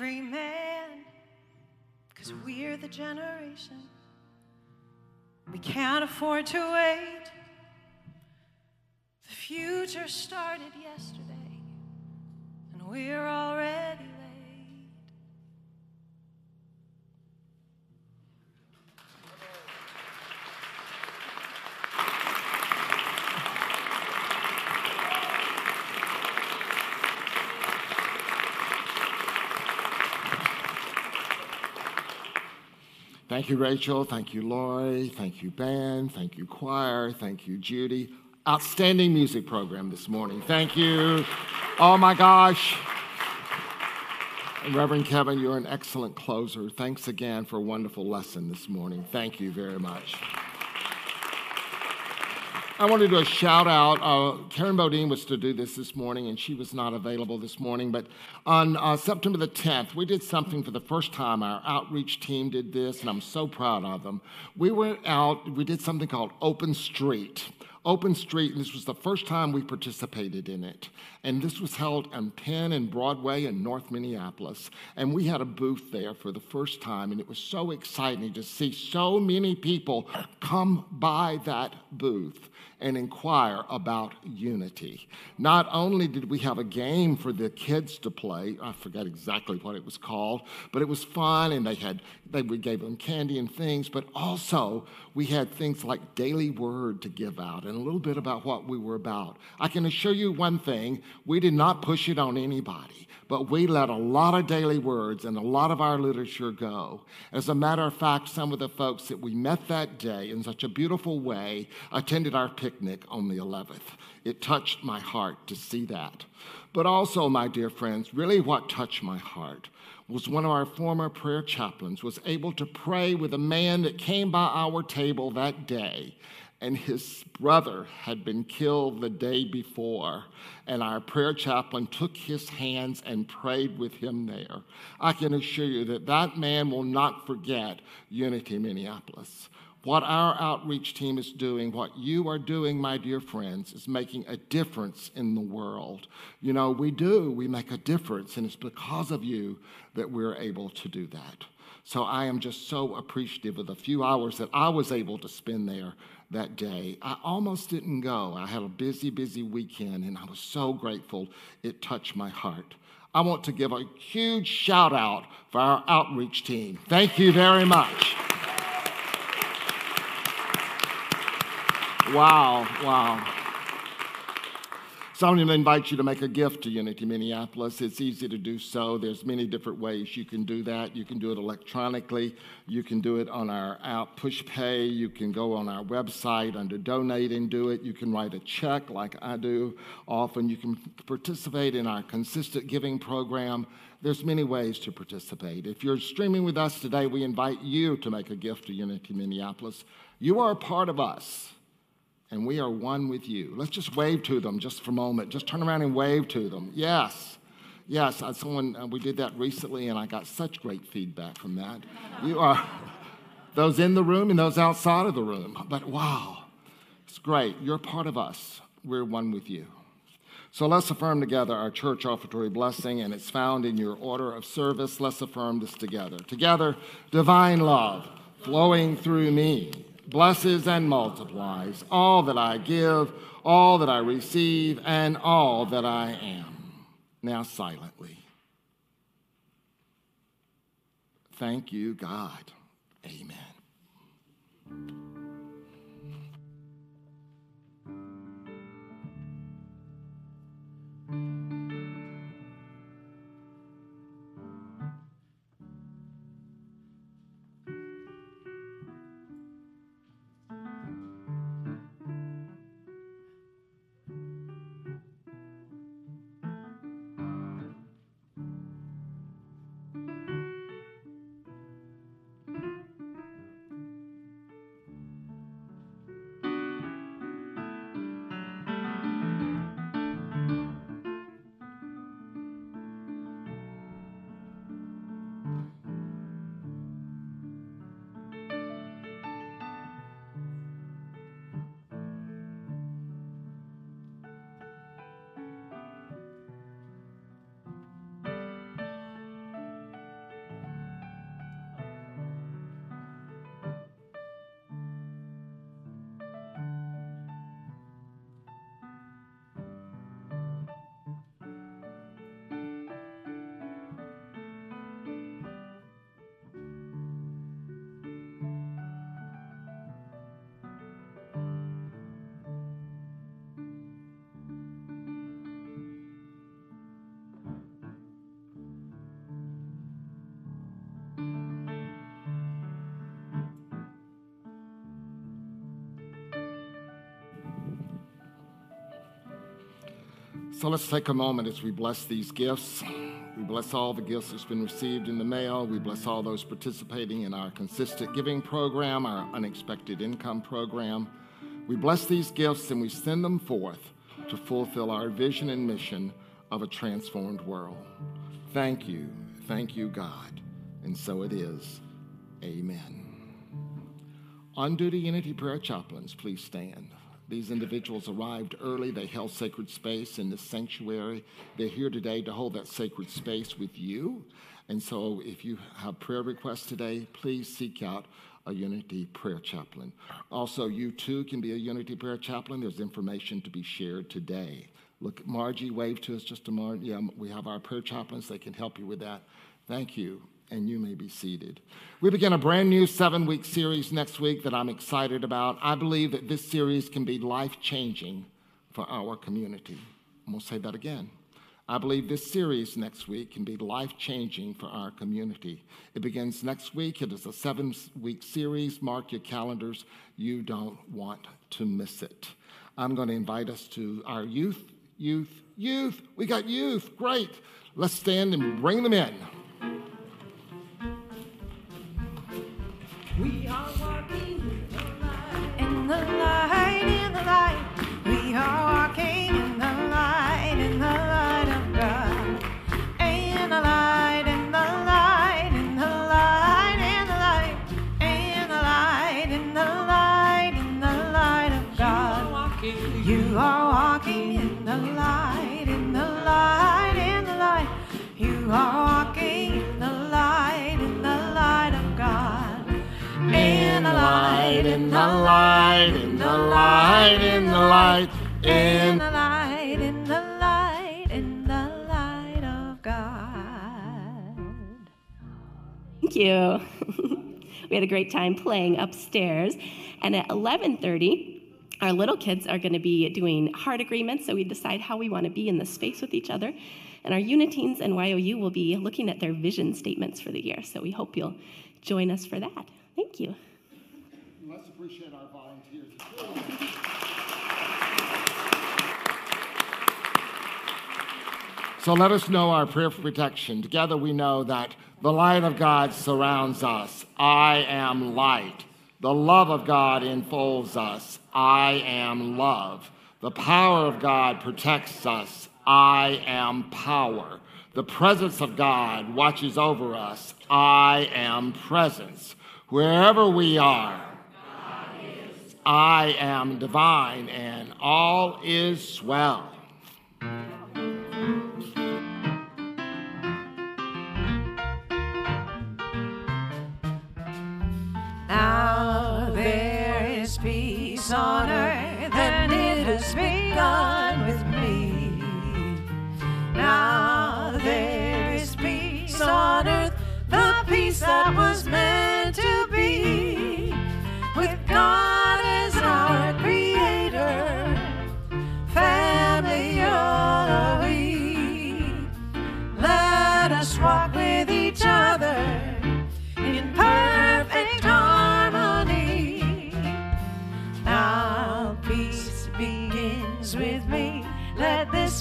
every man, because we're the generation. We can't afford to wait. The future started yesterday, and we're already Thank you, Rachel. Thank you, Lori. Thank you, band. Thank you, choir. Thank you, Judi. Outstanding music program this morning. Thank you. Oh my gosh. Reverend Kevin, you're an excellent closer. Thanks again for a wonderful lesson this morning. Thank you very much. I want to do a shout out. Uh, Karen Bodine was to do this this morning, and she was not available this morning. But on uh, September the 10th, we did something for the first time. Our outreach team did this, and I'm so proud of them. We went out, we did something called Open Street. Open Street, and this was the first time we participated in it. And this was held on Penn and Broadway in North Minneapolis. And we had a booth there for the first time, and it was so exciting to see so many people come by that booth and inquire about unity. Not only did we have a game for the kids to play, I forget exactly what it was called, but it was fun and they had they we gave them candy and things, but also we had things like daily word to give out and a little bit about what we were about. I can assure you one thing, we did not push it on anybody but we let a lot of daily words and a lot of our literature go. As a matter of fact, some of the folks that we met that day in such a beautiful way attended our picnic on the 11th. It touched my heart to see that. But also, my dear friends, really what touched my heart was one of our former prayer chaplains was able to pray with a man that came by our table that day and his brother had been killed the day before. And our prayer chaplain took his hands and prayed with him there. I can assure you that that man will not forget Unity Minneapolis. What our outreach team is doing, what you are doing, my dear friends, is making a difference in the world. You know, we do, we make a difference, and it's because of you that we're able to do that. So I am just so appreciative of the few hours that I was able to spend there that day. I almost didn't go. I had a busy, busy weekend, and I was so grateful. It touched my heart. I want to give a huge shout out for our outreach team. Thank you very much. Wow, wow. So I'm going to invite you to make a gift to Unity Minneapolis. It's easy to do so. There's many different ways you can do that. You can do it electronically. You can do it on our app PushPay. You can go on our website under Donate and do it. You can write a check like I do often. You can participate in our consistent giving program. There's many ways to participate. If you're streaming with us today, we invite you to make a gift to Unity Minneapolis. You are a part of us and we are one with you. Let's just wave to them just for a moment. Just turn around and wave to them. Yes. Yes, someone, uh, we did that recently, and I got such great feedback from that. You are, those in the room and those outside of the room. But wow, it's great. You're part of us. We're one with you. So let's affirm together our church offertory blessing, and it's found in your order of service. Let's affirm this together. Together, divine love flowing through me blesses and multiplies all that I give, all that I receive, and all that I am. Now, silently. Thank you, God. Amen. So let's take a moment as we bless these gifts. We bless all the gifts that's been received in the mail. We bless all those participating in our consistent giving program, our unexpected income program. We bless these gifts and we send them forth to fulfill our vision and mission of a transformed world. Thank you. Thank you, God. And so it is. Amen. On duty Unity Prayer Chaplains, please stand. These individuals arrived early. They held sacred space in this sanctuary. They're here today to hold that sacred space with you. And so, if you have prayer requests today, please seek out a Unity Prayer Chaplain. Also, you too can be a Unity Prayer Chaplain. There's information to be shared today. Look, Margie, wave to us just a moment. Yeah, we have our prayer chaplains. They can help you with that. Thank you and you may be seated. We begin a brand new seven week series next week that I'm excited about. I believe that this series can be life changing for our community. I'm going to say that again. I believe this series next week can be life changing for our community. It begins next week. It is a seven week series. Mark your calendars. You don't want to miss it. I'm going to invite us to our youth, youth, youth. We got youth. Great. Let's stand and bring them in. the light, in the light, we are. Light, in the light, in the light, in the light, in in the light, in the light, in the light of God. Thank you. we had a great time playing upstairs. And at 11:30, our little kids are going to be doing heart agreements, so we decide how we want to be in the space with each other. And our Uniteens and YOU will be looking at their vision statements for the year. So we hope you'll join us for that. Thank you. Appreciate our volunteers. So let us know our prayer for protection. Together we know that the light of God surrounds us. I am light. The love of God enfolds us. I am love. The power of God protects us. I am power. The presence of God watches over us. I am presence. Wherever we are, I am divine, and all is swell. Now there is peace on earth, and it has begun with me. Now there is peace on earth, the peace that was meant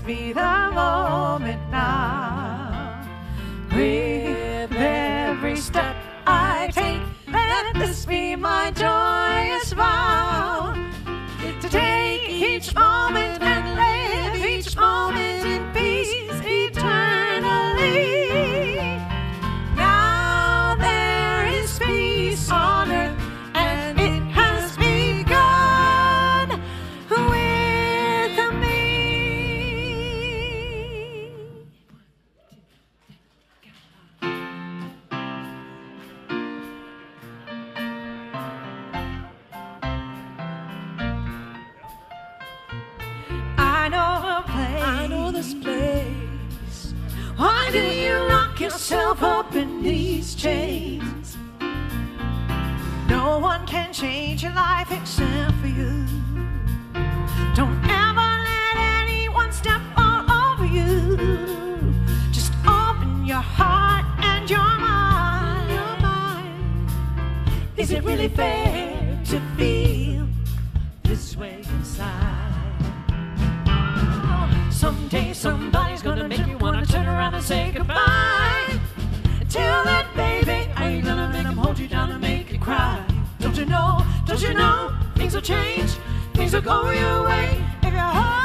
be the moment now. With every step I take, let this be my joyous vow. Change your life except for you. Don't ever let anyone step all over you. Just open your heart and your mind. Your mind. Is it really fair to feel this way inside? Someday somebody's gonna make you wanna turn around and say goodbye. Till then, baby, are you gonna make them hold you down and make you cry? You know, don't you know, things will change, things will go your way. If you hold